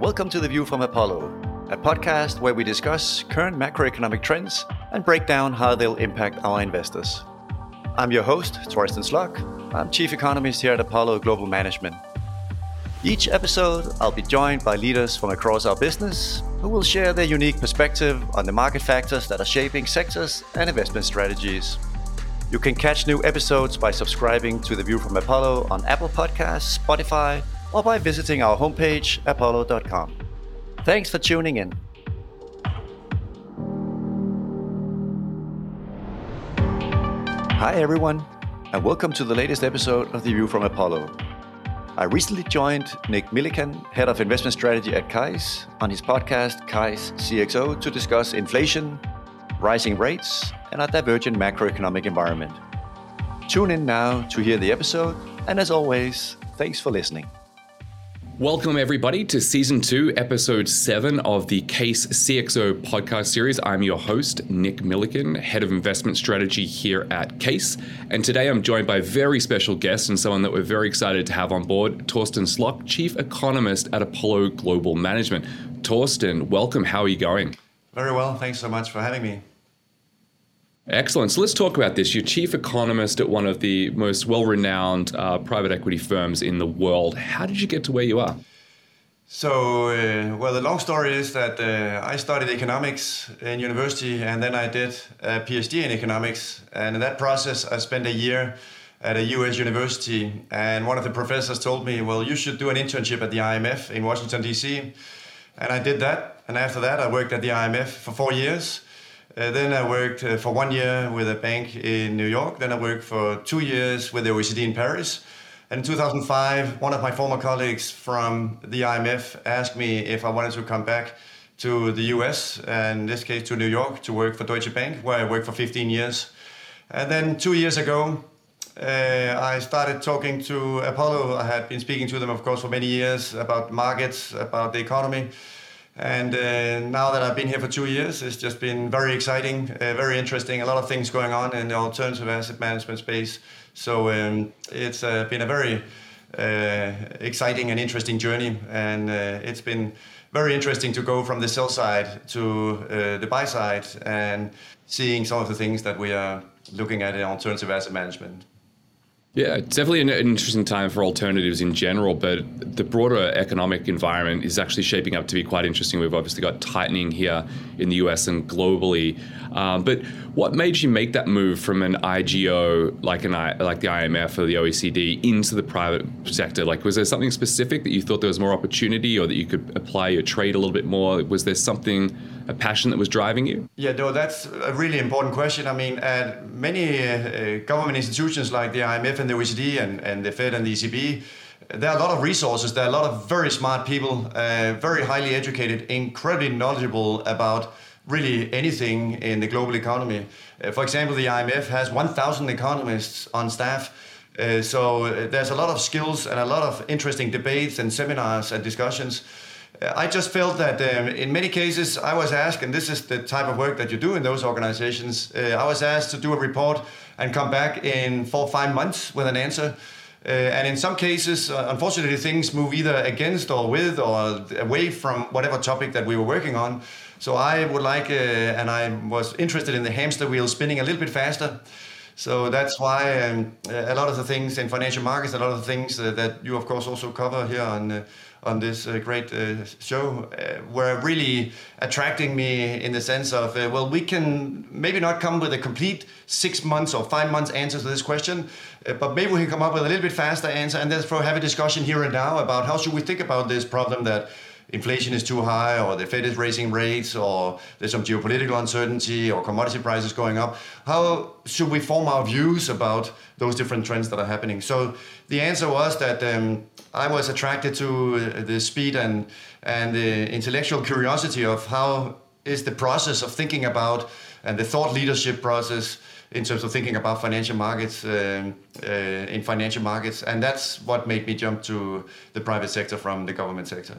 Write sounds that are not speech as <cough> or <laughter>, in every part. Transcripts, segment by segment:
Welcome to The View from Apollo, a podcast where we discuss current macroeconomic trends and break down how they'll impact our investors. I'm your host, Torsten Slok. I'm Chief Economist here at Apollo Global Management. Each episode, I'll be joined by leaders from across our business who will share their unique perspective on the market factors that are shaping sectors and investment strategies. You can catch new episodes by subscribing to The View from Apollo on Apple Podcasts, Spotify, or by visiting our homepage, apollo.com. Thanks for tuning in. Hi, everyone, and welcome to the latest episode of The View from Apollo. I recently joined Nic Millikan, Head of Investment Strategy at CAIS, on his podcast, CAIS CXO, to discuss inflation, rising rates, and a divergent macroeconomic environment. Tune in now to hear the episode, and as always, thanks for listening. Welcome, everybody, to season two, episode seven of the CAIS CXO podcast series. I'm your host, Nic Millikan, head of investment strategy here at CAIS. And today I'm joined by a very special guest and someone that we're very excited to have on board, Torsten Slok, chief economist at Apollo Global Management. Torsten, welcome. How are you going? Very well. Thanks so much for having me. Excellent. So let's talk about this. You're chief economist at one of the most well renowned uh, private equity firms in the world. How did you get to where you are? So, uh, well, the long story is that uh, I studied economics in university and then I did a PhD in economics. And in that process, I spent a year at a US university. And one of the professors told me, well, you should do an internship at the IMF in Washington, D.C. And I did that. And after that, I worked at the IMF for four years. Uh, then I worked uh, for one year with a bank in New York. Then I worked for two years with the OECD in Paris. And in 2005, one of my former colleagues from the IMF asked me if I wanted to come back to the US, and in this case to New York, to work for Deutsche Bank, where I worked for 15 years. And then two years ago, uh, I started talking to Apollo. I had been speaking to them, of course, for many years about markets, about the economy. And uh, now that I've been here for two years, it's just been very exciting, uh, very interesting. A lot of things going on in the alternative asset management space. So um, it's uh, been a very uh, exciting and interesting journey, and uh, it's been very interesting to go from the sell side to uh, the buy side and seeing some of the things that we are looking at in alternative asset management. Yeah, it's definitely an interesting time for alternatives in general, but the broader economic environment is actually shaping up to be quite interesting. We've obviously got tightening here in the US and globally. Um, but what made you make that move from an IGO like an like the IMF or the OECD into the private sector? Like, was there something specific that you thought there was more opportunity, or that you could apply your trade a little bit more? Was there something, a passion that was driving you? Yeah, no, that's a really important question. I mean, at many uh, government institutions like the IMF and the OECD and, and the Fed and the ECB, there are a lot of resources. There are a lot of very smart people, uh, very highly educated, incredibly knowledgeable about really anything in the global economy. Uh, for example, the IMF has 1,000 economists on staff. Uh, so uh, there's a lot of skills and a lot of interesting debates and seminars and discussions. I just felt that um, in many cases I was asked, and this is the type of work that you do in those organizations, uh, I was asked to do a report and come back in four or five months with an answer. Uh, and in some cases, uh, unfortunately, things move either against or with or away from whatever topic that we were working on. So I would like, uh, and I was interested in the hamster wheel spinning a little bit faster. So that's why um, a lot of the things in financial markets, a lot of the things uh, that you, of course, also cover here on on this uh, great uh, show uh, were really attracting me in the sense of uh, well we can maybe not come with a complete six months or five months answer to this question uh, but maybe we can come up with a little bit faster answer and therefore have a discussion here and now about how should we think about this problem that inflation is too high or the Fed is raising rates or there's some geopolitical uncertainty or commodity prices going up. How should we form our views about those different trends that are happening? So the answer was that um, I was attracted to uh, the speed and, and the intellectual curiosity of how is the process of thinking about and the thought leadership process in terms of thinking about financial markets um, uh, in financial markets and that's what made me jump to the private sector from the government sector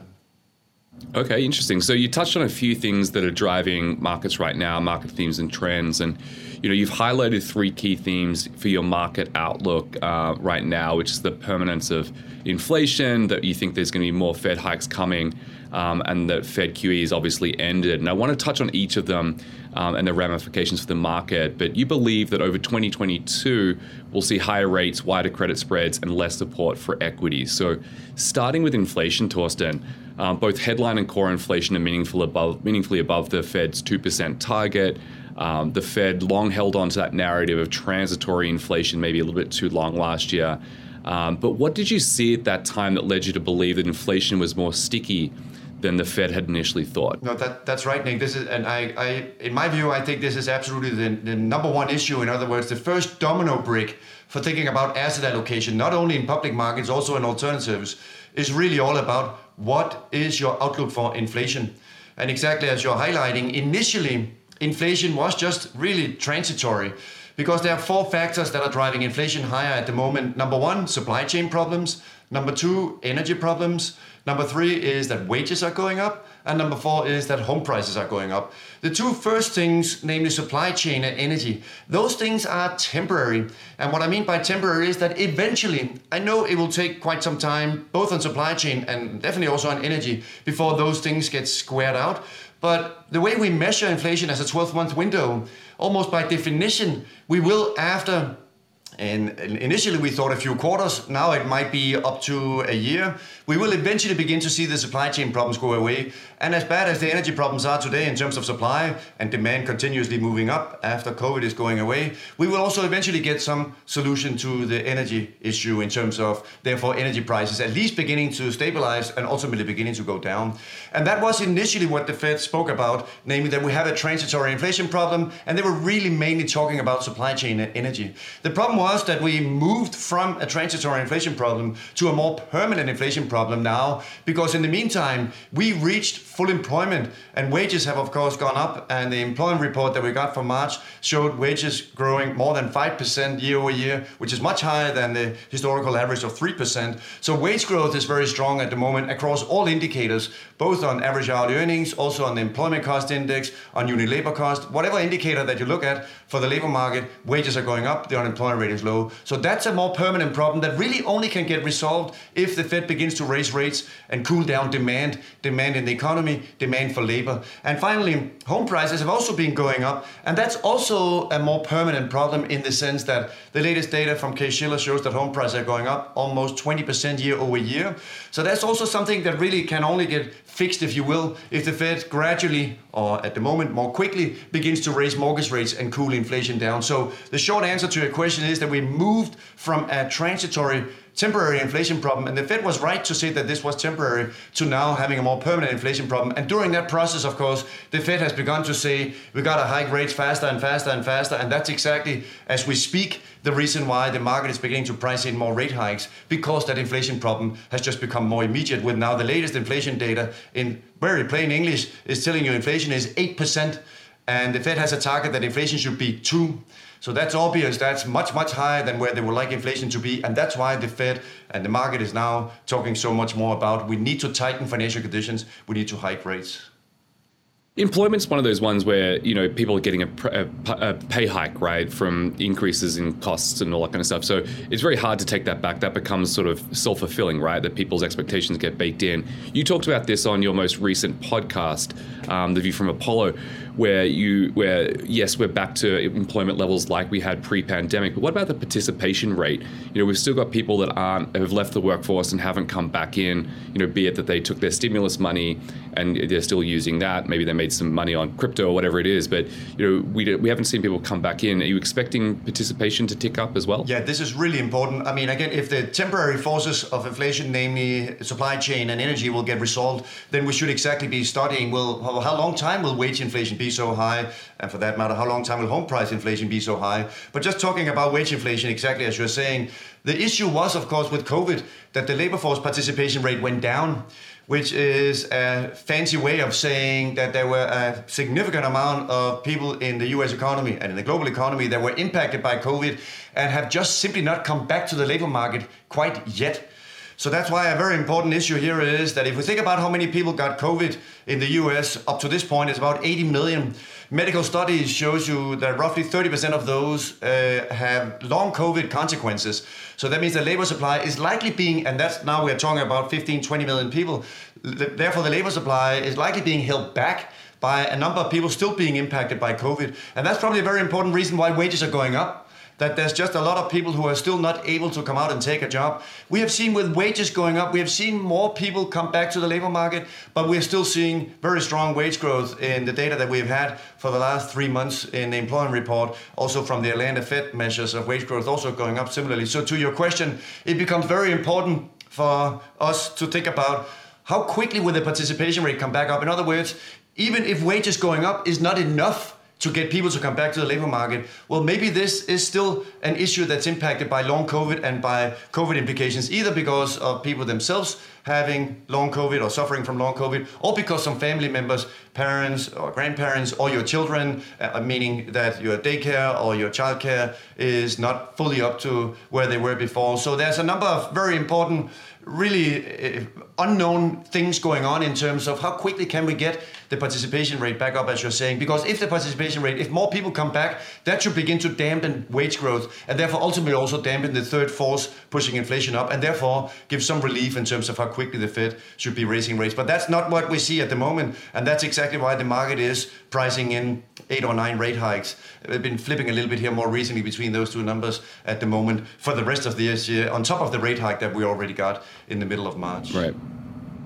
Okay, interesting. So you touched on a few things that are driving markets right now, market themes and trends, and you know you've highlighted three key themes for your market outlook uh, right now, which is the permanence of inflation, that you think there's going to be more Fed hikes coming, um, and that Fed QE is obviously ended. And I want to touch on each of them um, and the ramifications for the market. But you believe that over 2022, we'll see higher rates, wider credit spreads, and less support for equities. So, starting with inflation, Torsten, um, both headline and core inflation are meaningful above, meaningfully above the Fed's 2% target. Um, the Fed long held on to that narrative of transitory inflation, maybe a little bit too long last year. Um, but what did you see at that time that led you to believe that inflation was more sticky than the Fed had initially thought. No, that, that's right, Nic. This is, and I, I, in my view, I think this is absolutely the, the number one issue. In other words, the first domino brick for thinking about asset allocation, not only in public markets, also in alternatives, is really all about what is your outlook for inflation. And exactly as you're highlighting, initially, inflation was just really transitory because there are four factors that are driving inflation higher at the moment. Number one, supply chain problems. Number two, energy problems. Number three is that wages are going up. And number four is that home prices are going up. The two first things, namely supply chain and energy, those things are temporary. And what I mean by temporary is that eventually, I know it will take quite some time, both on supply chain and definitely also on energy, before those things get squared out. But the way we measure inflation as a 12 month window, almost by definition, we will, after and initially we thought a few quarters, now it might be up to a year. We will eventually begin to see the supply chain problems go away. And as bad as the energy problems are today in terms of supply and demand continuously moving up after COVID is going away, we will also eventually get some solution to the energy issue in terms of, therefore, energy prices at least beginning to stabilize and ultimately beginning to go down. And that was initially what the Fed spoke about, namely that we have a transitory inflation problem, and they were really mainly talking about supply chain and energy. The problem was that we moved from a transitory inflation problem to a more permanent inflation problem now, because in the meantime, we reached full employment and wages have of course gone up and the employment report that we got for March showed wages growing more than 5% year over year, which is much higher than the historical average of 3%. So wage growth is very strong at the moment across all indicators, both on average hourly earnings, also on the employment cost index, on unit labor cost, whatever indicator that you look at for the labor market, wages are going up, the unemployment rate is low. So that's a more permanent problem that really only can get resolved if the Fed begins to raise rates and cool down demand, demand in the economy, demand for labor. And finally, home prices have also been going up, and that's also a more permanent problem in the sense that the latest data from Case-Shiller shows that home prices are going up almost 20% year over year. So that's also something that really can only get fixed, if you will, if the Fed gradually, or at the moment more quickly, begins to raise mortgage rates and cool inflation down. So the short answer to your question is that we moved from a transitory temporary inflation problem, and the Fed was right to say that this was temporary, to now having a more permanent inflation problem. And during that process, of course, the Fed has begun to say we got to hike rates faster and faster and faster, and that's exactly as we speak the reason why the market is beginning to price in more rate hikes because that inflation problem has just become more immediate. With now the latest inflation data in very plain English is telling you inflation is eight percent, and the Fed has a target that inflation should be two. So that's obvious. That's much, much higher than where they would like inflation to be. And that's why the Fed and the market is now talking so much more about we need to tighten financial conditions, we need to hike rates. Employment's one of those ones where you know people are getting a, a, a, pay hike, right, from increases in costs and all that kind of stuff. So it's very hard to take that back. That becomes sort of self fulfilling, right? That people's expectations get baked in. You talked about this on your most recent podcast, um, the View from Apollo, where you where yes, we're back to employment levels like we had pre-pandemic. But what about the participation rate? You know, we've still got people that aren't have left the workforce and haven't come back in. You know, be it that they took their stimulus money and they're still using that. Maybe they made some money on crypto or whatever it is. But you know, we we haven't seen people come back in. Are you expecting participation to tick up as well? Yeah, this is really important. I mean, again, if the temporary forces of inflation, namely supply chain and energy, will get resolved, then we should exactly be studying. Well, how long time will wage inflation be so high, and for that matter, how long time will home price inflation be so high? But just talking about wage inflation, exactly as you're saying, the issue was, of course, with COVID that the labor force participation rate went down which is a fancy way of saying that there were a significant amount of people in the US economy and in the global economy that were impacted by COVID and have just simply not come back to the labor market quite yet. So that's why a very important issue here is that if we think about how many people got COVID in the US up to this point, it's about 80 million. Medical studies shows you that roughly 30% of those uh, have long COVID consequences. So that means the labor supply is likely being, and that's now we're talking about 15, 20 million people. Therefore, the labor supply is likely being held back by a number of people still being impacted by COVID. And that's probably a very important reason why wages are going up that there's just a lot of people who are still not able to come out and take a job. We have seen with wages going up, we have seen more people come back to the labor market, but we're still seeing very strong wage growth in the data that we've had for the last three months in the employment report, also from the Atlanta Fed measures of wage growth also going up similarly. So to your question, it becomes very important for us to think about how quickly will the participation rate come back up? In other words, even if wages going up is not enough to get people to come back to the labor market. Well, maybe this is still an issue that's impacted by long COVID and by COVID implications, either because of people themselves having long COVID or suffering from long COVID, or because some family members, parents or grandparents, or your children, uh, meaning that your daycare or your childcare is not fully up to where they were before. So there's a number of very important really uh, unknown things going on in terms of how quickly can we get the participation rate back up as you're saying? Because if the participation rate if more people come back that should begin to dampen wage growth and therefore ultimately also dampen the third force pushing inflation up and therefore give some relief in terms of how quickly the fed should be raising rates but that's not what we see at the moment and that's exactly why the market is pricing in eight or nine rate hikes we've been flipping a little bit here more recently between those two numbers at the moment for the rest of the year on top of the rate hike that we already got in the middle of March. Right.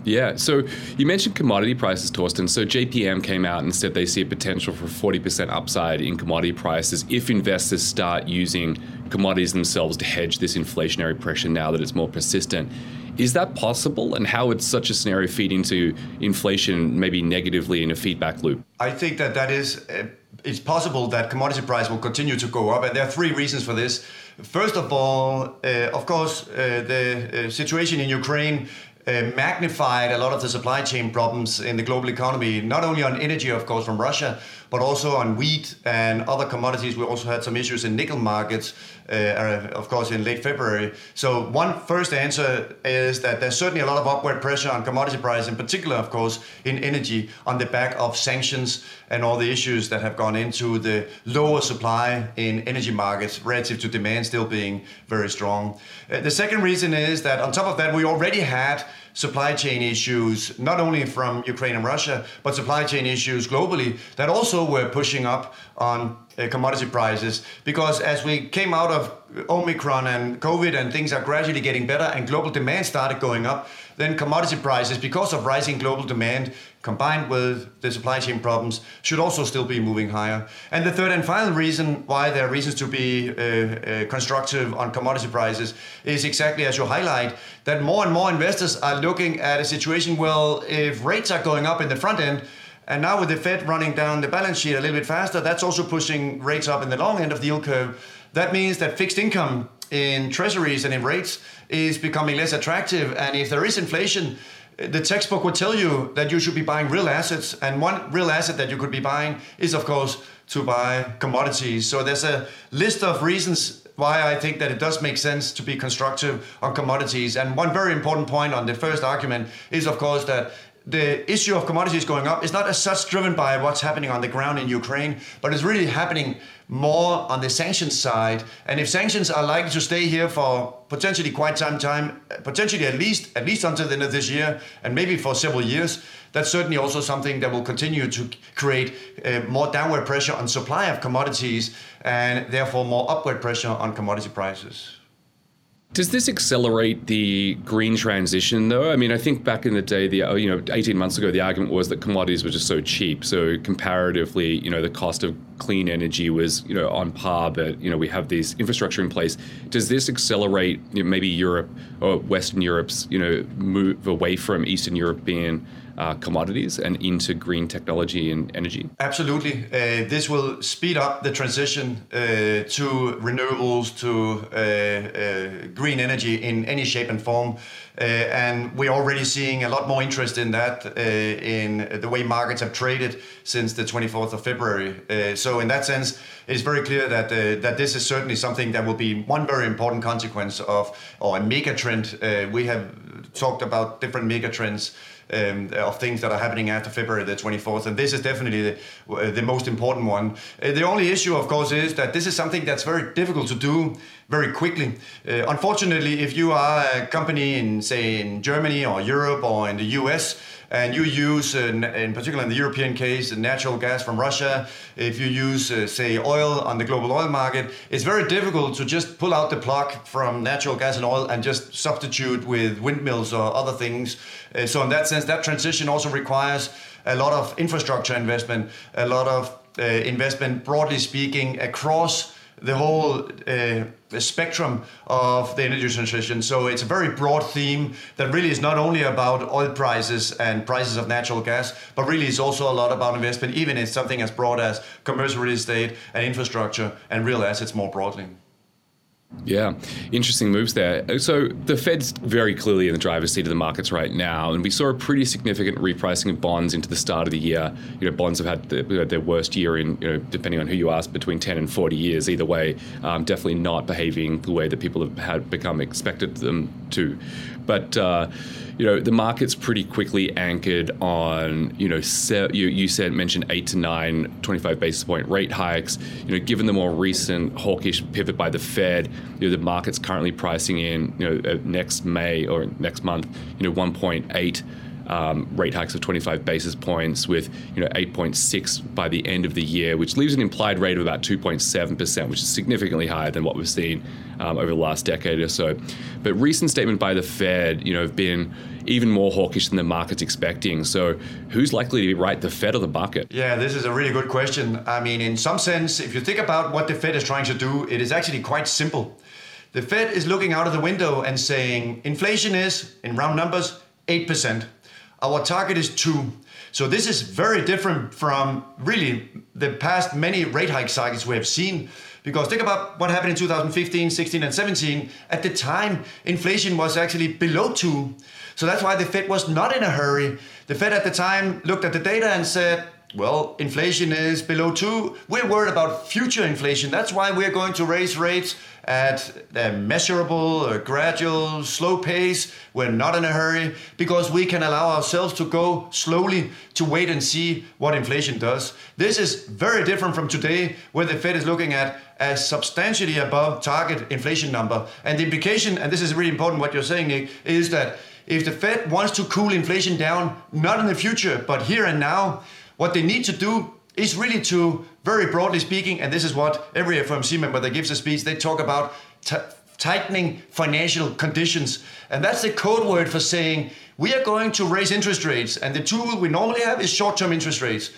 Yeah, so you mentioned commodity prices, Torsten. So JPM came out and said they see a potential for 40% upside in commodity prices if investors start using commodities themselves to hedge this inflationary pressure now that it's more persistent. Is that possible? And how would such a scenario feed into inflation, maybe negatively in a feedback loop? I think that that is. Uh, it's possible that commodity price will continue to go up, and there are three reasons for this. First of all, uh, of course, uh, the uh, situation in Ukraine uh, magnified a lot of the supply chain problems in the global economy, not only on energy, of course, from Russia, but also on wheat and other commodities. We also had some issues in nickel markets, uh, uh, of course, in late February. So, one first answer is that there's certainly a lot of upward pressure on commodity prices, in particular, of course, in energy, on the back of sanctions and all the issues that have gone into the lower supply in energy markets relative to demand still being very strong. Uh, the second reason is that on top of that, we already had supply chain issues, not only from Ukraine and Russia, but supply chain issues globally that also were pushing up on uh, commodity prices. Because as we came out of Omicron and COVID and things are gradually getting better and global demand started going up, then commodity prices, because of rising global demand, combined with the supply chain problems, should also still be moving higher. And the third and final reason why there are reasons to be uh, uh, constructive on commodity prices is exactly as you highlight that more and more investors are looking at a situation well, if rates are going up in the front end, and now with the Fed running down the balance sheet a little bit faster, that's also pushing rates up in the long end of the yield curve. That means that fixed income in treasuries and in rates is becoming less attractive. And if there is inflation, the textbook would tell you that you should be buying real assets. And one real asset that you could be buying is, of course, to buy commodities. So there's a list of reasons why I think that it does make sense to be constructive on commodities. And one very important point on the first argument is, of course, that the issue of commodities going up is not as such driven by what's happening on the ground in Ukraine, but it's really happening more on the sanctions side. And if sanctions are likely to stay here for potentially quite some time, potentially at least at least until the end of this year, and maybe for several years, that's certainly also something that will continue to create uh, more downward pressure on supply of commodities, and therefore more upward pressure on commodity prices. Does this accelerate the green transition, though? I mean, I think back in the day, the oh, you know, 18 months ago, the argument was that commodities were just so cheap. So comparatively, you know, the cost of clean energy was you know on par. But you know, we have this infrastructure in place. Does this accelerate you know, maybe Europe or Western Europe's you know move away from Eastern European uh, commodities and into green technology and energy? Absolutely. Uh, this will speed up the transition uh, to renewables, to uh, uh, green energy in any shape and form. Uh, and we're already seeing a lot more interest in that in the way markets have traded since the 24th of February. So in that sense, it is very clear that that this is certainly something that will be one very important consequence of or a mega trend. We have talked about different mega trends um, of things that are happening after February the 24th, and this is definitely the, uh, the most important one. Uh, the only issue, of course, is that this is something that's very difficult to do very quickly. Uh, unfortunately, if you are a company in, say, in Germany or Europe or in the US, and you use, uh, in particular in the European case, natural gas from Russia, if you use, uh, say, oil on the global oil market, it's very difficult to just pull out the plug from natural gas and oil and just substitute with windmills or other things. Uh, so, in that sense, that transition also requires a lot of infrastructure investment, a lot of uh, investment, broadly speaking, across the whole uh, spectrum of the energy transition. So it's a very broad theme that really is not only about oil prices and prices of natural gas, but really is also a lot about investment, even in something as broad as commercial real estate and infrastructure and real assets more broadly. Yeah, interesting moves there. So the Fed's very clearly in the driver's seat of the markets right now, and we saw a pretty significant repricing of bonds into the start of the year. You know, bonds have had, the, their worst year in, you know, depending on who you ask, between 10 and 40 years. Either way, um, definitely not behaving the way that people have had become expected them to. But uh, you know, the market's pretty quickly anchored on, you know, se- you, you said mentioned eight to nine 25 basis point rate hikes. You know, given the more recent hawkish pivot by the Fed, you know, the market's currently pricing in, you know, uh, next May or next month, you know, 1.8 um, rate hikes of 25 basis points with you know 8.6 by the end of the year, which leaves an implied rate of about 2.7%, which is significantly higher than what we've seen um, over the last decade or so. But recent statement by the Fed, you know, have been even more hawkish than the market's expecting. So who's likely to be right, the Fed or the market? Yeah, this is a really good question. I mean, in some sense, if you think about what the Fed is trying to do, it is actually quite simple. The Fed is looking out of the window and saying inflation is, in round numbers, 8%. Our target is two. So this is very different from really the past many rate hike cycles we have seen. Because think about what happened in 2015, 16, and 17. At the time, inflation was actually below two. So that's why the Fed was not in a hurry. The Fed at the time looked at the data and said, well, inflation is below two. We're worried about future inflation. That's why we're going to raise rates at a measurable, a gradual, slow pace. We're not in a hurry because we can allow ourselves to go slowly to wait and see what inflation does. This is very different from today, where the Fed is looking at a substantially above target inflation number. And the implication, and this is really important what you're saying, Nic, is that if the Fed wants to cool inflation down, not in the future, but here and now, what they need to do is really to, very broadly speaking, and this is what every FOMC member that gives a speech, they talk about t- tightening financial conditions. And that's the code word for saying we are going to raise interest rates. And the tool we normally have is short term interest rates.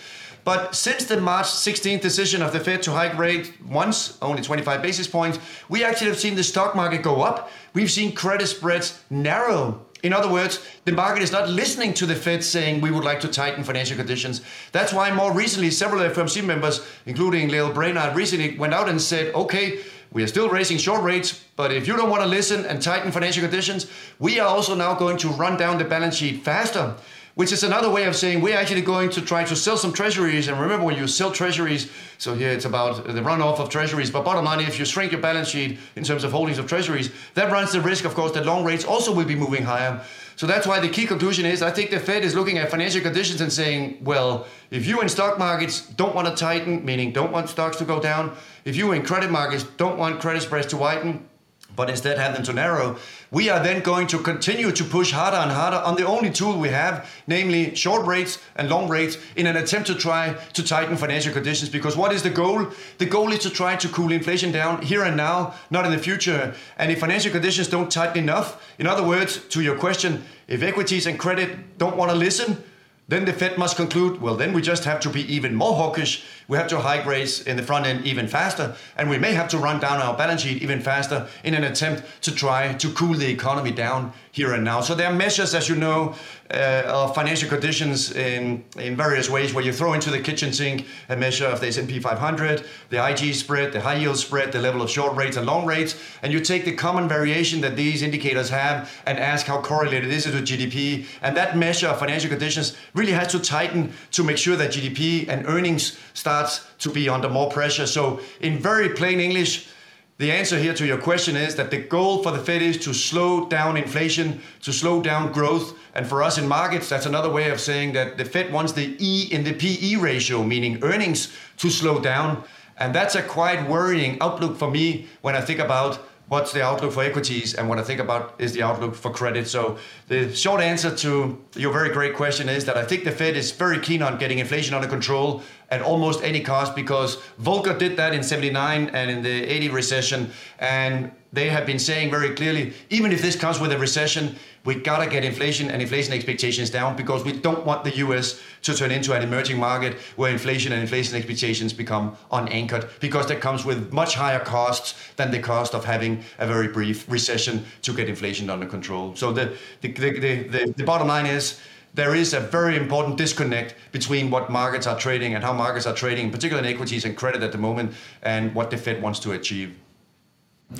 But since the March 16th decision of the Fed to hike rate once, only 25 basis points, we actually have seen the stock market go up. We've seen credit spreads narrow in other words, the market is not listening to the Fed saying we would like to tighten financial conditions. That's why more recently, several FOMC members, including Lael Brainard, recently went out and said, okay, we are still raising short rates, but if you don't want to listen and tighten financial conditions, we are also now going to run down the balance sheet faster which is another way of saying we're actually going to try to sell some treasuries. And remember, when you sell treasuries, so here it's about the runoff of treasuries. But bottom line, if you shrink your balance sheet in terms of holdings of treasuries, that runs the risk, of course, that long rates also will be moving higher. So that's why the key conclusion is I think the Fed is looking at financial conditions and saying, well, if you in stock markets don't want to tighten, meaning don't want stocks to go down, if you in credit markets don't want credit spreads to widen, but instead have them to narrow, we are then going to continue to push harder and harder on the only tool we have, namely short rates and long rates, in an attempt to try to tighten financial conditions. Because what is the goal? The goal is to try to cool inflation down here and now, not in the future. And if financial conditions don't tighten enough, in other words, to your question, if equities and credit don't want to listen, then the Fed must conclude, well, then we just have to be even more hawkish. We have to hike rates in the front end even faster, and we may have to run down our balance sheet even faster in an attempt to try to cool the economy down here and now. So there are measures, as you know, uh, of financial conditions in, in various ways where you throw into the kitchen sink a measure of the S&P 500, the IG spread, the high yield spread, the level of short rates and long rates, and you take the common variation that these indicators have and ask how correlated is it to GDP. And that measure of financial conditions really has to tighten to make sure that GDP and earnings starts to be under more pressure. So in very plain English, the answer here to your question is that the goal for the Fed is to slow down inflation, to slow down growth. And for us in markets, that's another way of saying that the Fed wants the E in the PE ratio, meaning earnings, to slow down. And that's a quite worrying outlook for me when I think about what's the outlook for equities and what I think about is the outlook for credit. So the short answer to your very great question is that I think the Fed is very keen on getting inflation under control at almost any cost because Volcker did that in 79 and in the 80 recession and they have been saying very clearly even if this comes with a recession we gotta get inflation and inflation expectations down because we don't want the US to turn into an emerging market where inflation and inflation expectations become unanchored because that comes with much higher costs than the cost of having a very brief recession to get inflation under control. So the the, the, the, the bottom line is there is a very important disconnect between what markets are trading and how markets are trading, particularly in equities and credit at the moment, and what the Fed wants to achieve.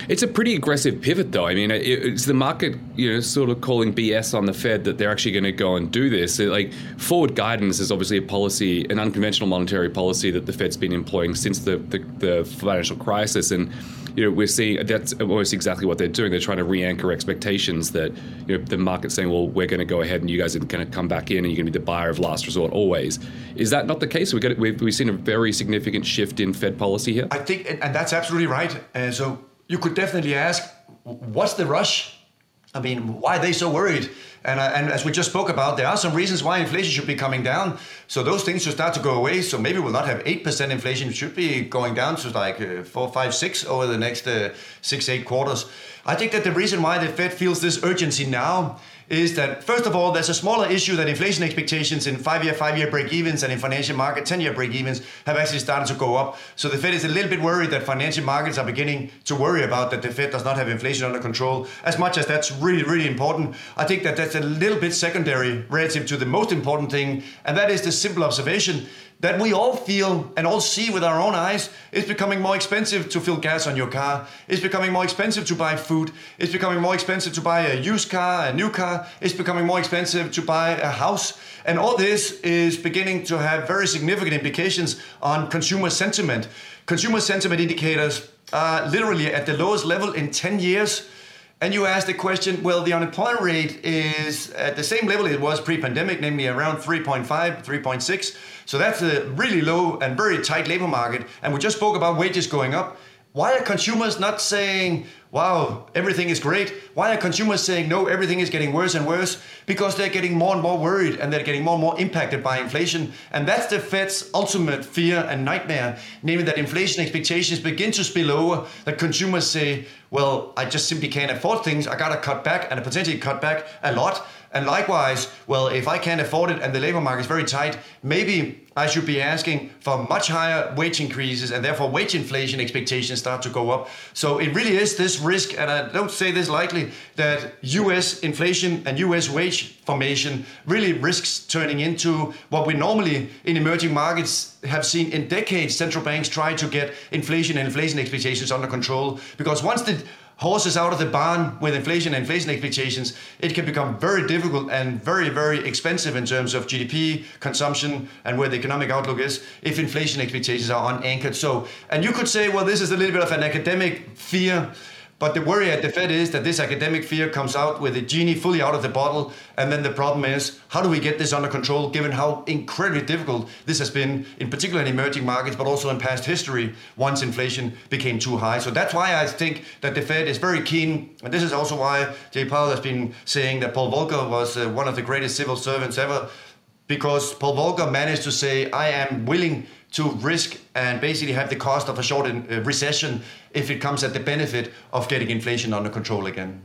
It's a pretty aggressive pivot, though. I mean, it's the market, you know, sort of calling BS on the Fed that they're actually going to go and do this. like forward guidance is obviously a policy, an unconventional monetary policy that the Fed's been employing since the, the, the financial crisis, and you know, we're seeing that's almost exactly what they're doing. They're trying to re-anchor expectations that you know the market's saying, well, we're going to go ahead and you guys are going to come back in and you're going to be the buyer of last resort always. Is that not the case? We got we've, we've seen a very significant shift in Fed policy here. I think, and that's absolutely right. And so you could definitely ask, what's the rush? I mean, why are they so worried? And, uh, and as we just spoke about, there are some reasons why inflation should be coming down. So those things should start to go away. So maybe we'll not have 8% inflation. It should be going down to like uh, 4, 5, 6 over the next uh, 6, 8 quarters. I think that the reason why the Fed feels this urgency now is that first of all, there's a smaller issue that inflation expectations in five-year, five-year break-evens and in financial market 10-year break-evens have actually started to go up. So the Fed is a little bit worried that financial markets are beginning to worry about that the Fed does not have inflation under control. As much as that's really, really important, I think that that's a little bit secondary relative to the most important thing, and that is the simple observation that we all feel and all see with our own eyes. It's becoming more expensive to fill gas on your car. It's becoming more expensive to buy food. It's becoming more expensive to buy a used car, a new car. It's becoming more expensive to buy a house. And all this is beginning to have very significant implications on consumer sentiment. Consumer sentiment indicators are literally at the lowest level in 10 years. And you ask the question, well, the unemployment rate is at the same level it was pre-pandemic, namely around 3.5, 3.6. So that's a really low and very tight labor market. And we just spoke about wages going up. Why are consumers not saying, wow, everything is great? Why are consumers saying, no, everything is getting worse and worse? Because they're getting more and more worried and they're getting more and more impacted by inflation. And that's the Fed's ultimate fear and nightmare, namely that inflation expectations begin to spill over, that consumers say, well, I just simply can't afford things. I got to cut back and potentially cut back a lot. And likewise, well, if I can't afford it and the labor market is very tight, maybe I should be asking for much higher wage increases and therefore wage inflation expectations start to go up. So it really is this risk, and I don't say this lightly, that US inflation and US wage formation really risks turning into what we normally in emerging markets have seen in decades central banks try to get inflation and inflation expectations under control. Because once the horses out of the barn with inflation and inflation expectations, it can become very difficult and very, very expensive in terms of GDP, consumption, and where the economic outlook is if inflation expectations are unanchored. So, and you could say, well, this is a little bit of an academic fear but the worry at the Fed is that this academic fear comes out with the genie fully out of the bottle. And then the problem is, how do we get this under control given how incredibly difficult this has been, in particular in emerging markets, but also in past history once inflation became too high. So that's why I think that the Fed is very keen. And this is also why Jay Powell has been saying that Paul Volcker was uh, one of the greatest civil servants ever, because Paul Volcker managed to say, I am willing to risk and basically have the cost of a short uh, recession if it comes at the benefit of getting inflation under control again.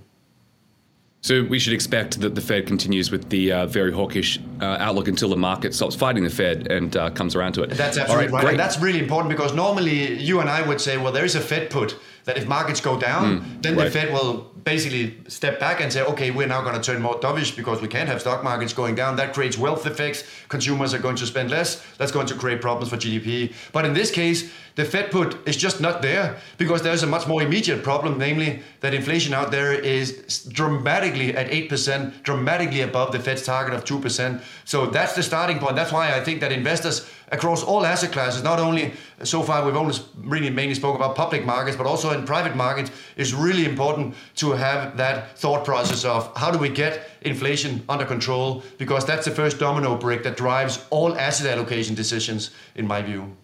So we should expect that the Fed continues with the uh, very hawkish uh, outlook until the market stops fighting the Fed and uh, comes around to it. That's absolutely right. right. And that's really important because normally you and I would say, well, there is a Fed put that if markets go down, mm, then right. the Fed will basically step back and say, okay, we're now going to turn more dovish because we can't have stock markets going down. That creates wealth effects. Consumers are going to spend less. That's going to create problems for GDP. But in this case, the Fed put is just not there because there's a much more immediate problem, namely that inflation out there is dramatically at 8%, dramatically above the Fed's target of 2%. So that's the starting point. That's why I think that investors across all asset classes, not only uh, so far we've only really mainly spoke about public markets, but also in private markets, is really important to have that thought process of how do we get inflation under control, because that's the first domino brick that drives all asset allocation decisions, in my view.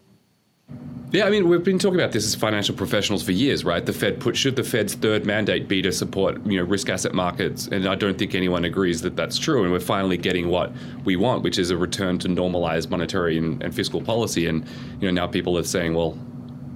Yeah, I mean, we've been talking about this as financial professionals for years, right? The Fed put should the Fed's third mandate be to support, you know, risk asset markets, and I don't think anyone agrees that that's true. And we're finally getting what we want, which is a return to normalized monetary and, and fiscal policy. And you know, now people are saying, well,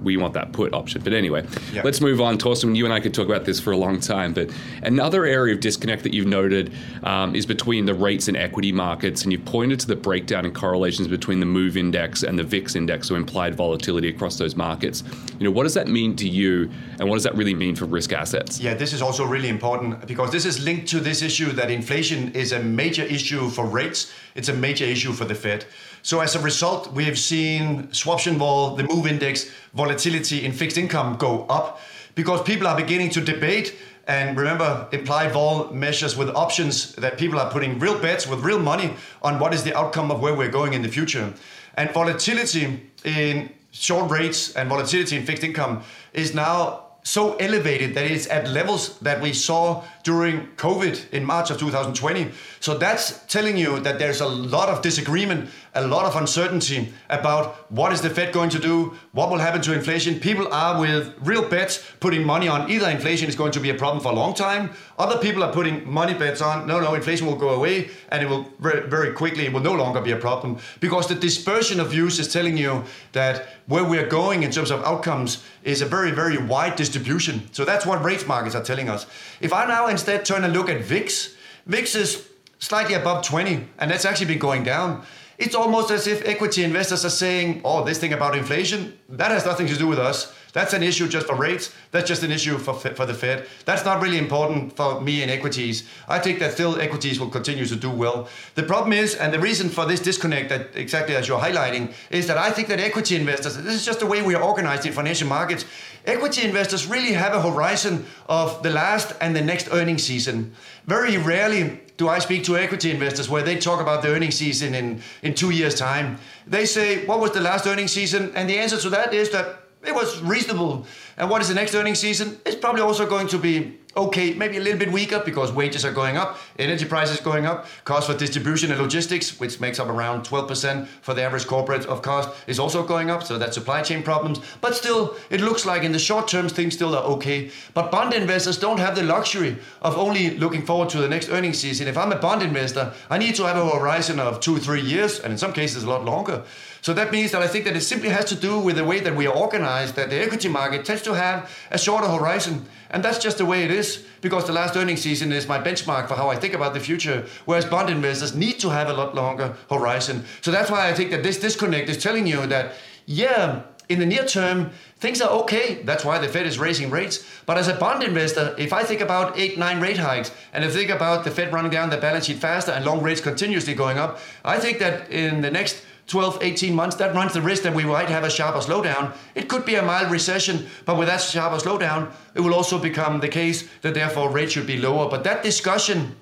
we want that put option. But anyway, yeah. let's move on. Torsten, you and I could talk about this for a long time. But another area of disconnect that you've noted um, is between the rates and equity markets. And you've pointed to the breakdown and correlations between the MOVE index and the VIX index, so implied volatility across those markets. You know, what does that mean to you? And what does that really mean for risk assets? Yeah, this is also really important because this is linked to this issue that inflation is a major issue for rates. It's a major issue for the Fed. So as a result, we have seen swaption vol, the MOVE index, volatility in fixed income go up because people are beginning to debate. And remember, implied vol measures with options that people are putting real bets with real money on what is the outcome of where we're going in the future. And volatility in short rates and volatility in fixed income is now so elevated that it's at levels that we saw during COVID in March of 2020. So that's telling you that there's a lot of disagreement, a lot of uncertainty about what is the Fed going to do, what will happen to inflation. People are with real bets putting money on either inflation is going to be a problem for a long time. Other people are putting money bets on no, no, inflation will go away and it will very, quickly, it will no longer be a problem because the dispersion of views is telling you that where we are going in terms of outcomes is a very, very wide distribution. So that's what rates markets are telling us. If I now instead turn and look at VIX, VIX is slightly above 20, and that's actually been going down. It's almost as if equity investors are saying, oh, this thing about inflation, that has nothing to do with us. That's an issue just for rates. That's just an issue for, for the Fed. That's not really important for me in equities. I think that still equities will continue to do well. The problem is, and the reason for this disconnect, that exactly as you're highlighting, is that I think that equity investors, this is just the way we are organized in financial markets, equity investors really have a horizon of the last and the next earnings season. Very rarely do I speak to equity investors where they talk about the earnings season in, in two years' time. They say, What was the last earnings season? And the answer to that is that it was reasonable. And what is the next earnings season? It's probably also going to be okay, maybe a little bit weaker because wages are going up, energy prices going up, cost for distribution and logistics, which makes up around 12% for the average corporate of cost, is also going up. So that's supply chain problems. But still, it looks like in the short term things still are okay. But bond investors don't have the luxury of only looking forward to the next earnings season. If I'm a bond investor, I need to have a horizon of two, three years, and in some cases a lot longer. So that means that I think that it simply has to do with the way that we are organized, that the equity market tends to have a shorter horizon. And that's just the way it is, because the last earnings season is my benchmark for how I think about the future, whereas bond investors need to have a lot longer horizon. So that's why I think that this disconnect is telling you that, yeah, in the near term, things are okay. That's why the Fed is raising rates. But as a bond investor, if I think about eight, nine rate hikes, and if I think about the Fed running down the balance sheet faster and long rates continuously going up, I think that in the next 12, 18 months, that runs the risk that we might have a sharper slowdown. It could be a mild recession, but with that sharper slowdown, it will also become the case that therefore rates should be lower. But that discussion,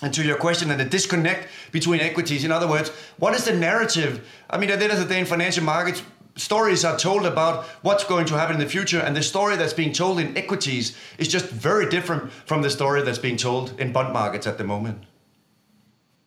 and to your question, and the disconnect between equities, in other words, what is the narrative? I mean, at the end of the day, in financial markets, stories are told about what's going to happen in the future, and the story that's being told in equities is just very different from the story that's being told in bond markets at the moment.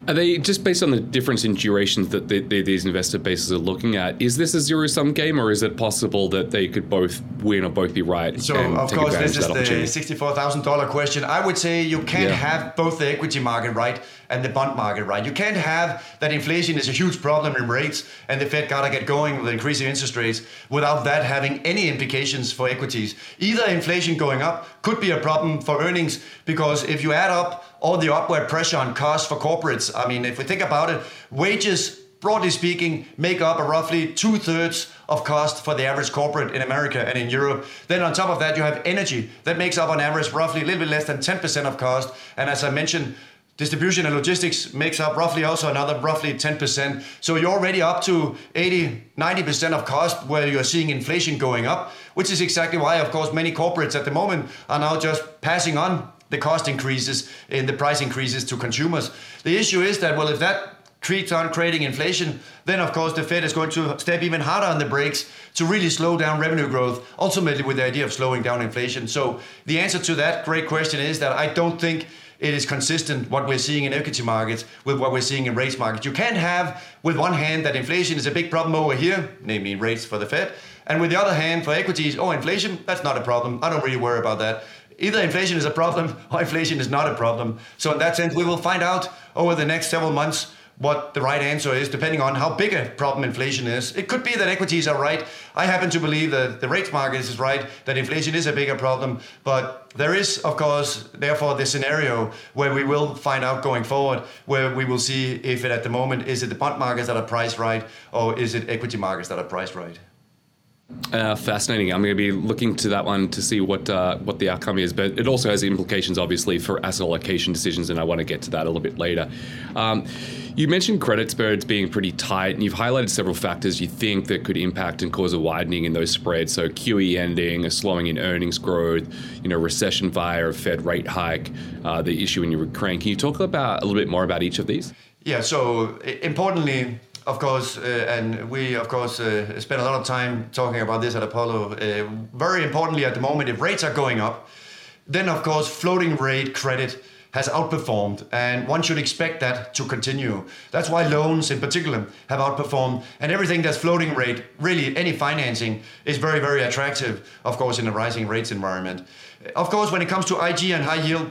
Are they just based on the difference in durations that they, they, these investor bases are looking at? Is this a zero sum game, or is it possible that they could both win or both be right? So, of course, this is the sixty-four thousand dollar question. I would say you can't yeah. have both the equity market right and the bond market right. You can't have that inflation is a huge problem in rates, and the Fed gotta get going with increasing interest rates without that having any implications for equities. Either inflation going up could be a problem for earnings because if you add up all the upward pressure on costs for corporates. I mean, if we think about it, wages broadly speaking, make up roughly two thirds of cost for the average corporate in America and in Europe. Then on top of that, you have energy that makes up on average roughly a little bit less than 10% of cost. And as I mentioned, distribution and logistics makes up roughly also another roughly 10%. So you're already up to 80, 90% of cost where you're seeing inflation going up, which is exactly why, of course, many corporates at the moment are now just passing on the cost increases in the price increases to consumers. The issue is that, well, if that keeps on creating inflation, then of course the Fed is going to step even harder on the brakes to really slow down revenue growth, ultimately with the idea of slowing down inflation. So the answer to that great question is that I don't think it is consistent what we're seeing in equity markets with what we're seeing in rates markets. You can't have with one hand that inflation is a big problem over here, namely rates for the Fed, and with the other hand for equities, oh inflation, that's not a problem. I don't really worry about that either inflation is a problem <laughs> or inflation is not a problem. So in that sense, we will find out over the next several months what the right answer is, depending on how big a problem inflation is. It could be that equities are right. I happen to believe that the rates market is right, that inflation is a bigger problem. But there is, of course, therefore, this scenario where we will find out going forward, where we will see if it at the moment is it the bond markets that are priced right, or is it equity markets that are priced right. Uh, fascinating. I'm going to be looking to that one to see what uh, what the outcome is, but it also has implications, obviously, for asset allocation decisions, and I want to get to that a little bit later. Um, you mentioned credit spreads being pretty tight, and you've highlighted several factors you think that could impact and cause a widening in those spreads. So QE ending, a slowing in earnings growth, you know, recession via a Fed rate hike, uh, the issue in Ukraine. Can you talk about a little bit more about each of these? Yeah. So importantly, of course, uh, and we of course uh, spend a lot of time talking about this at Apollo. Uh, very importantly, at the moment, if rates are going up, then of course floating rate credit has outperformed, and one should expect that to continue. That's why loans, in particular, have outperformed, and everything that's floating rate, really any financing, is very very attractive. Of course, in a rising rates environment. Of course, when it comes to IG and high yield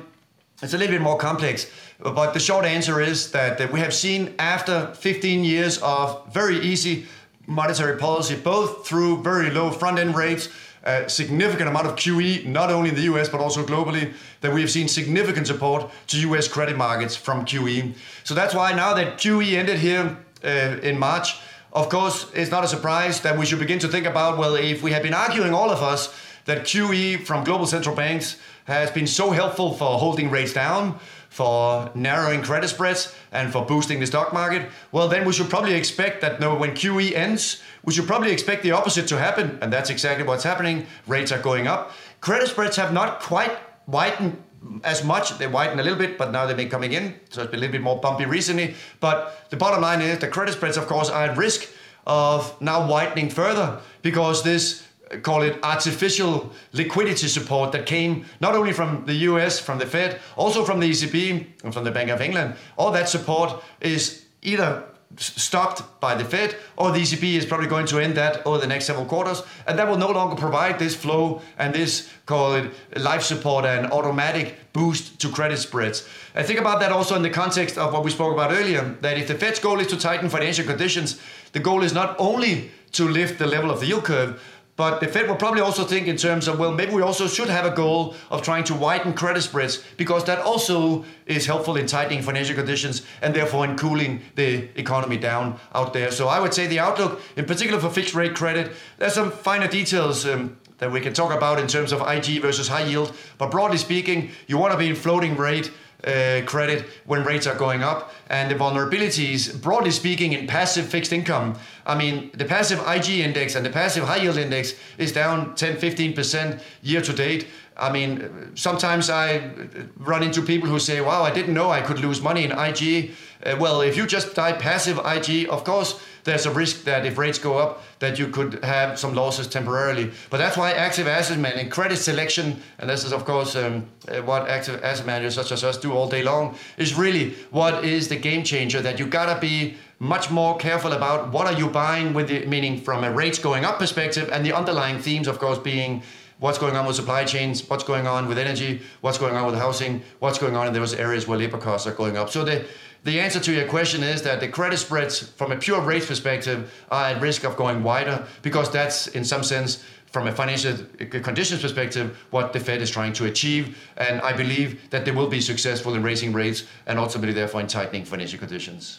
it's a little bit more complex, but the short answer is that, we have seen after 15 years of very easy monetary policy, both through very low front end rates, a significant amount of QE, not only in the US but also globally, that we have seen significant support to US credit markets from QE. So that's why now that QE ended here uh, in March, of course, it's not a surprise that we should begin to think about well, if we have been arguing, all of us, that QE from global central banks has been so helpful for holding rates down, for narrowing credit spreads, and for boosting the stock market, well, then we should probably expect that no, when QE ends, we should probably expect the opposite to happen, and that's exactly what's happening. Rates are going up. Credit spreads have not quite widened as much. They widened a little bit, but now they've been coming in, so it's been a little bit more bumpy recently. But the bottom line is the credit spreads, of course, are at risk of now widening further because this call it artificial liquidity support that came not only from the US, from the Fed, also from the ECB and from the Bank of England. All that support is either stopped by the Fed, or the ECB is probably going to end that over the next several quarters, and that will no longer provide this flow and this call it life support and automatic boost to credit spreads. I think about that also in the context of what we spoke about earlier, that if the Fed's goal is to tighten financial conditions, the goal is not only to lift the level of the yield curve, but the Fed will probably also think in terms of, well, maybe we also should have a goal of trying to widen credit spreads because that also is helpful in tightening financial conditions and therefore in cooling the economy down out there. So I would say the outlook, in particular for fixed rate credit, there's some finer details um, that we can talk about in terms of IG versus high yield. But broadly speaking, you want to be in floating rate uh, credit when rates are going up. And the vulnerabilities, broadly speaking, in passive fixed income, I mean, the passive IG index and the passive high yield index is down 10, 15% year to date. I mean, sometimes I run into people who say, wow, I didn't know I could lose money in IG. Uh, well, if you just buy passive IG, of course, there's a risk that if rates go up, that you could have some losses temporarily. But that's why active asset management, credit selection, and this is of course um, uh, what active asset managers such as us do all day long, is really what is the game changer. That you gotta be much more careful about what are you buying with the meaning from a rates going up perspective, and the underlying themes, of course, being what's going on with supply chains, what's going on with energy, what's going on with housing, what's going on in those areas where labor costs are going up. So the the answer to your question is that the credit spreads, from a pure rates perspective, are at risk of going wider because that's, in some sense, from a financial uh, conditions perspective, what the Fed is trying to achieve. And I believe that they will be successful in raising rates and ultimately, therefore, in tightening financial conditions.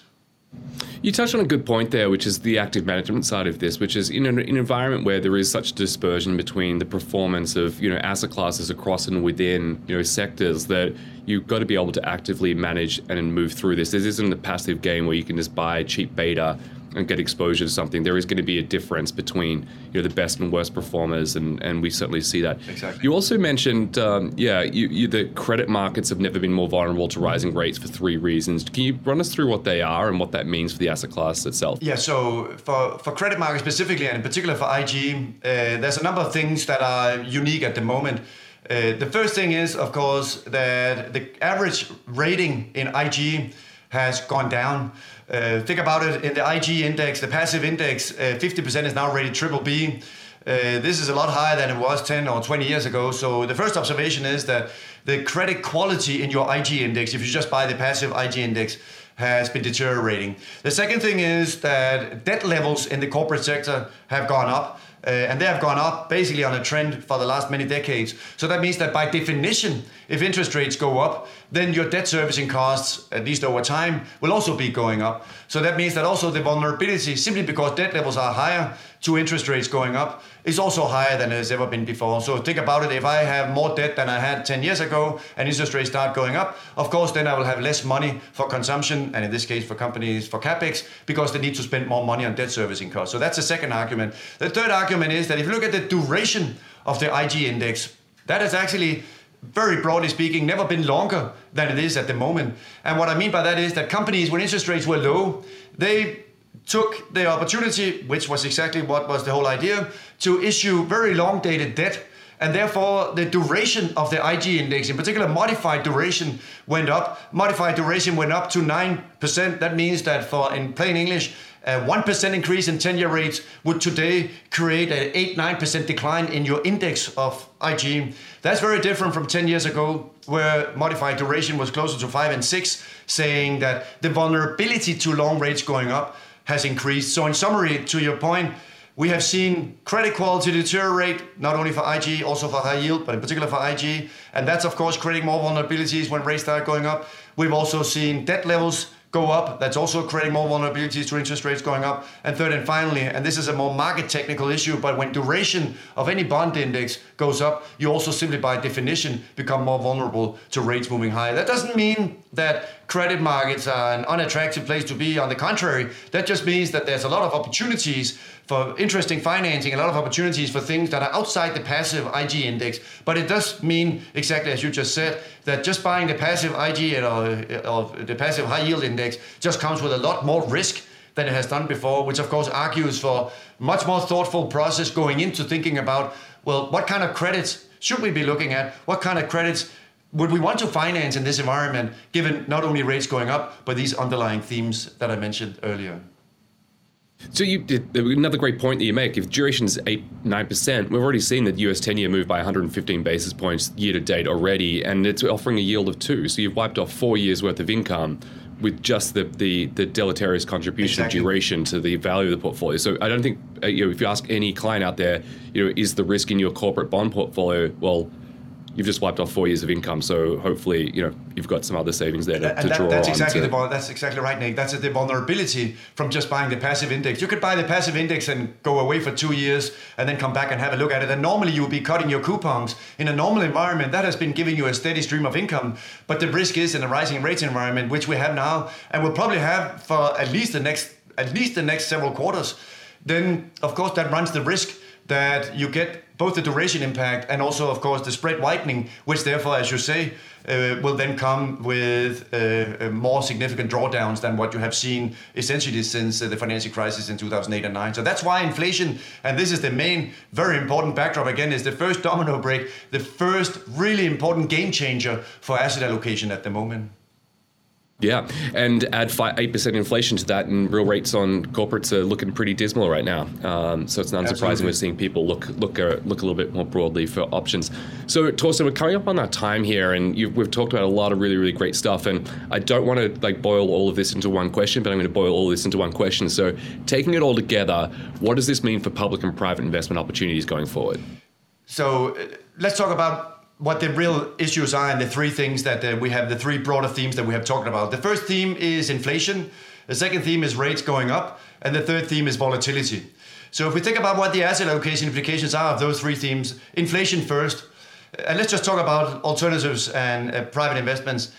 You touched on a good point there, which is the active management side of this, which is in an, in an, environment where there is such dispersion between the performance of you know asset classes across and within you know sectors that you've got to be able to actively manage and move through this. This isn't a passive game where you can just buy cheap beta and get exposure to something, there is going to be a difference between you know the best and worst performers, and, and we certainly see that. Exactly. You also mentioned, um, yeah, you, you, the credit markets have never been more vulnerable to rising rates for three reasons. Can you run us through what they are and what that means for the asset class itself? Yeah. So for for credit markets specifically, and in particular for IG, uh, there's a number of things that are unique at the moment. Uh, the first thing is, of course, that the average rating in IG has gone down. Uh, think about it in the IG index, the passive index, uh, 50% is now rated triple B. Uh, this is a lot higher than it was 10 or 20 years ago. So the first observation is that the credit quality in your IG index, if you just buy the passive IG index, has been deteriorating. The second thing is that debt levels in the corporate sector have gone up. Uh, and they have gone up basically on a trend for the last many decades. So that means that by definition, if interest rates go up, then your debt servicing costs, at least over time, will also be going up. So that means that also the vulnerability, simply because debt levels are higher to interest rates going up, is also higher than it has ever been before. So think about it, if I have more debt than I had 10 years ago and interest rates start going up, of course, then I will have less money for consumption, and in this case for companies for capex, because they need to spend more money on debt servicing costs. So that's the second argument. The third argument is that if you look at the duration of the IG index, that is actually very broadly speaking, never been longer than it is at the moment. And what I mean by that is that companies, when interest rates were low, they took the opportunity, which was exactly what was the whole idea, to issue very long dated debt. And therefore, the duration of the IG index, in particular modified duration, went up. Modified duration went up to 9%. That means that, for in plain English, a 1% increase in 10 year rates would today create an 8 9% decline in your index of IG. That's very different from 10 years ago, where modified duration was closer to 5 and 6, saying that the vulnerability to long rates going up has increased. So, in summary, to your point, we have seen credit quality deteriorate, not only for IG, also for high yield, but in particular for IG. And that's, of course, creating more vulnerabilities when rates start going up. We've also seen debt levels go up. That's also creating more vulnerabilities to interest rates going up. And third and finally, and this is a more market technical issue, but when duration of any bond index goes up, you also simply by definition become more vulnerable to rates moving higher. That doesn't mean that credit markets are an unattractive place to be. On the contrary, that just means that there's a lot of opportunities for interesting financing, a lot of opportunities for things that are outside the passive IG index. But it does mean, exactly as you just said, that just buying the passive IG or, or the passive high yield index just comes with a lot more risk than it has done before, which of course argues for much more thoughtful process going into thinking about, well, what kind of credits should we be looking at? What kind of credits would we want to finance in this environment, given not only rates going up, but these underlying themes that I mentioned earlier? So you did another great point that you make. If duration is eight nine percent, we've already seen that US ten year move by 115 basis points year to date already, and it's offering a yield of two. So you've wiped off four years worth of income with just the the, the deleterious contribution exactly. of duration to the value of the portfolio. So I don't think uh, you know if you ask any client out there, you know, is the risk in your corporate bond portfolio well you've just wiped off four years of income. So hopefully, you know, you've got some other savings there to, and to that, draw that's on. Exactly to, the, that's exactly right, Nic. That's the vulnerability from just buying the passive index. You could buy the passive index and go away for two years and then come back and have a look at it. And normally you would be cutting your coupons. In a normal environment, that has been giving you a steady stream of income. But the risk is in a rising rates environment, which we have now, and will probably have for at least the next at least the next several quarters. Then, of course, that runs the risk that you get both the duration impact and also, of course, the spread widening, which therefore, as you say, uh, will then come with uh, uh more significant drawdowns than what you have seen essentially since uh, the financial crisis in 2008 and 9. So that's why inflation, and this is the main, very important backdrop again, is the first domino break, the first really important game changer for asset allocation at the moment. Yeah, and add eight percent inflation to that, and real rates on corporates are looking pretty dismal right now. Um, so it's not surprising we're seeing people look look uh, look a little bit more broadly for options. So Torsten, we're coming up on that time here, and we've talked about a lot of really really great stuff. And I don't want to like boil all of this into one question, but I'm going to boil all this into one question. So taking it all together, what does this mean for public and private investment opportunities going forward? So uh, let's talk about what the real issues are and the three things that uh, we have, the three broader themes that we have talked about. The first theme is inflation. The second theme is rates going up. And the third theme is volatility. So if we think about what the asset allocation implications are of those three themes, inflation first, and let's just talk about alternatives and uh, private investments.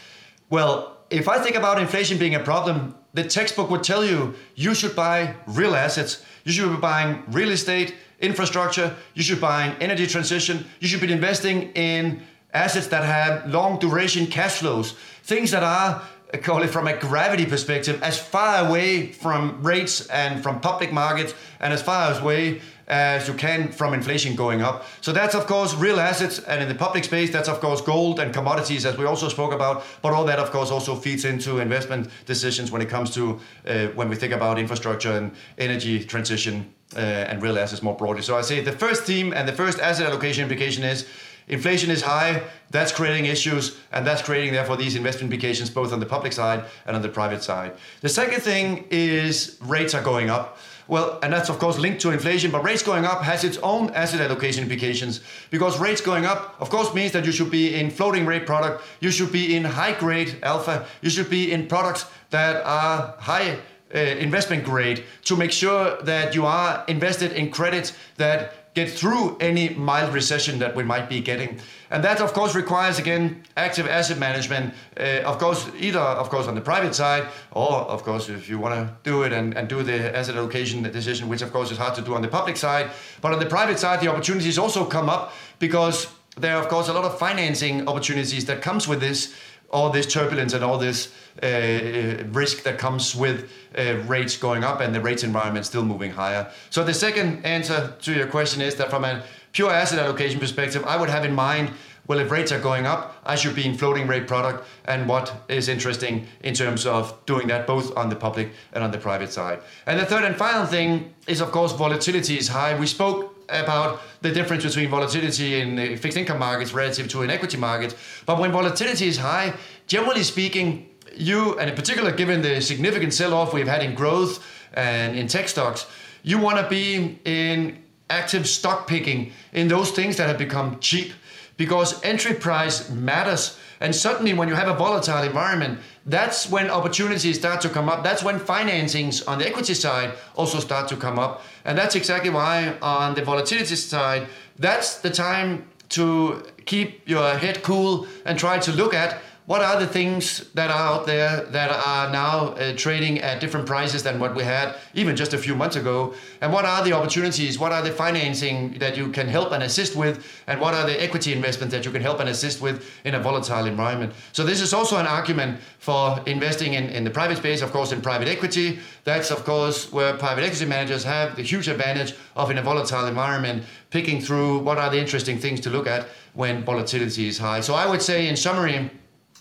Well, if I think about inflation being a problem, the textbook would tell you you should buy real assets. You should be buying real estate, infrastructure. You should buy energy transition. You should be investing in assets that have long duration cash flows, things that are uh, call it from a gravity perspective, as far away from rates and from public markets and as far away as you can from inflation going up. So that's of course real assets, and in the public space, that's of course gold and commodities, as we also spoke about. But all that of course also feeds into investment decisions when it comes to uh, when we think about infrastructure and energy transition uh, and real assets more broadly. So I say the first theme and the first asset allocation implication is inflation is high, that's creating issues, and that's creating, therefore, these investment implications both on the public side and on the private side. The second thing is rates are going up. Well, and that's of course linked to inflation, but rates going up has its own asset allocation implications. Because rates going up, of course, means that you should be in floating rate product, you should be in high grade alpha, you should be in products that are high uh, investment grade to make sure that you are invested in credits that get through any mild recession that we might be getting. And that, of course, requires, again, active asset management. Uh, of course, either, of course, on the private side, or, of course, if you want to do it and, and do the asset allocation decision, which, of course, is hard to do on the public side. But on the private side, the opportunities also come up because there are, of course, a lot of financing opportunities that comes with this all this turbulence and all this uh, risk that comes with uh, rates going up and the rates environment still moving higher. So the second answer to your question is that from a pure asset allocation perspective, I would have in mind, well, if rates are going up, I should be in floating rate product and what is interesting in terms of doing that both on the public and on the private side. And the third and final thing is, of course, volatility is high. We spoke about the difference between volatility in fixed income markets relative to an equity market. But when volatility is high, generally speaking, you, and in particular, given the significant sell off we've had in growth and in tech stocks, you want to be in active stock picking in those things that have become cheap because entry price matters. And suddenly, when you have a volatile environment, that's when opportunities start to come up. That's when financings on the equity side also start to come up. And that's exactly why on the volatility side, that's the time to keep your head cool and try to look at what are the things that are out there that are now uh, trading at different prices than what we had even just a few months ago? And what are the opportunities? What are the financing that you can help and assist with? And what are the equity investments that you can help and assist with in a volatile environment? So, this is also an argument for investing in, in the private space, of course, in private equity. That's, of course, where private equity managers have the huge advantage of, in a volatile environment, picking through what are the interesting things to look at when volatility is high. So, I would say, in summary,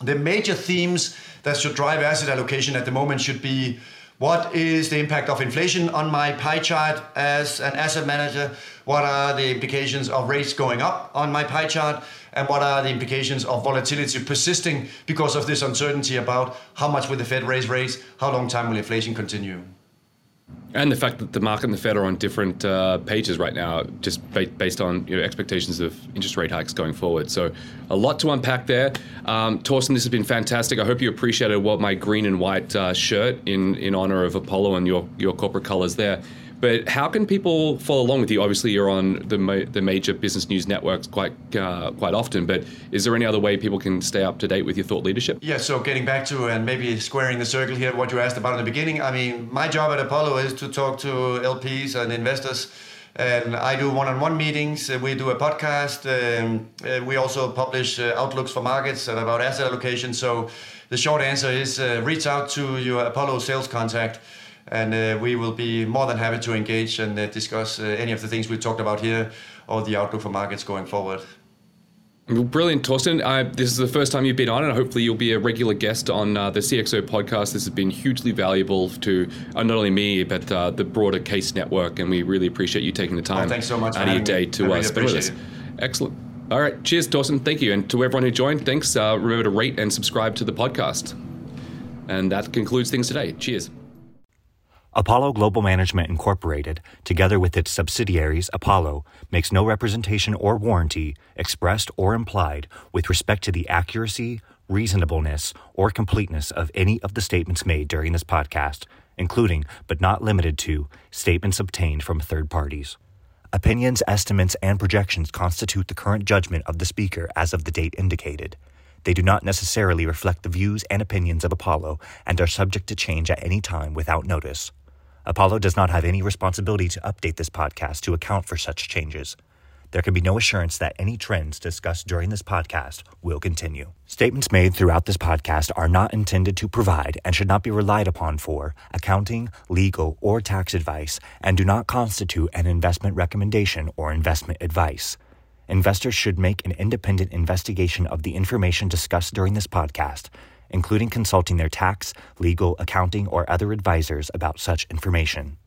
the major themes that should drive asset allocation at the moment should be what is the impact of inflation on my pie chart as an asset manager? What are the implications of rates going up on my pie chart? And what are the implications of volatility persisting because of this uncertainty about how much will the Fed raise rates? How long time will inflation continue? And the fact that the market and the Fed are on different uh, pages right now, just ba- based on you know, expectations of interest rate hikes going forward. So, a lot to unpack there. Um, Torsten, this has been fantastic. I hope you appreciated what my green and white uh, shirt in in honor of Apollo and your your corporate colors there. But how can people follow along with you? Obviously, you're on the ma- the major business news networks quite uh, quite often. But is there any other way people can stay up to date with your thought leadership? Yeah. So getting back to and maybe squaring the circle here, what you asked about in the beginning. I mean, my job at Apollo is to talk to LPs and investors. And I do one-on-one meetings. Uh, we do a podcast. Um, uh, we also publish uh, outlooks for markets and about asset allocation. So the short answer is uh, reach out to your Apollo sales contact and uh, we will be more than happy to engage and uh, discuss uh, any of the things we talked about here or the outlook for markets going forward. Brilliant, Torsten. Uh, this is the first time you've been on, and hopefully you'll be a regular guest on uh, the CXO podcast. This has been hugely valuable to uh, not only me, but uh, the broader CAIS network, and we really appreciate you taking the time oh, thanks so much out of your day to really uh, spend with us. It. Excellent. All right. Cheers, Torsten. Thank you. And to everyone who joined, thanks. Uh, remember to rate and subscribe to the podcast. And that concludes things today. Cheers. Apollo Global Management Incorporated, together with its subsidiaries Apollo, makes no representation or warranty, expressed or implied, with respect to the accuracy, reasonableness, or completeness of any of the statements made during this podcast, including, but not limited to, statements obtained from third parties. Opinions, estimates, and projections constitute the current judgment of the speaker as of the date indicated. They do not necessarily reflect the views and opinions of Apollo and are subject to change at any time without notice. Apollo does not have any responsibility to update this podcast to account for such changes. There can be no assurance that any trends discussed during this podcast will continue. Statements made throughout this podcast are not intended to provide and should not be relied upon for accounting, legal, or tax advice and do not constitute an investment recommendation or investment advice. Investors should make an independent investigation of the information discussed during this podcast including consulting their tax, legal, accounting, or other advisors about such information.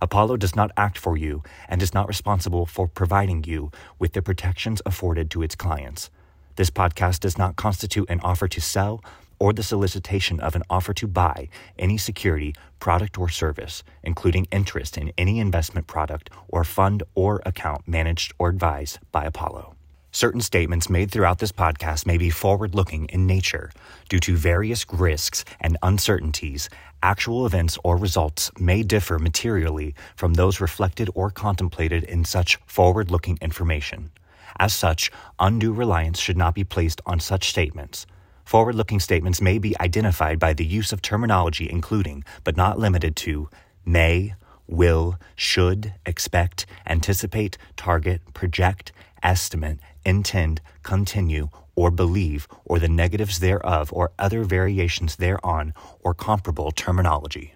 Apollo does not act for you and is not responsible for providing you with the protections afforded to its clients. This podcast does not constitute an offer to sell or the solicitation of an offer to buy any security, product, or service, including interest in any investment product or fund or account managed or advised by Apollo. Certain statements made throughout this podcast may be forward looking in nature. Due to various risks and uncertainties, actual events or results may differ materially from those reflected or contemplated in such forward looking information. As such, undue reliance should not be placed on such statements. Forward looking statements may be identified by the use of terminology including, but not limited to, may, will, should, expect, anticipate, target, project, estimate, intend, continue, or believe, or the negatives thereof, or other variations thereon, or comparable terminology.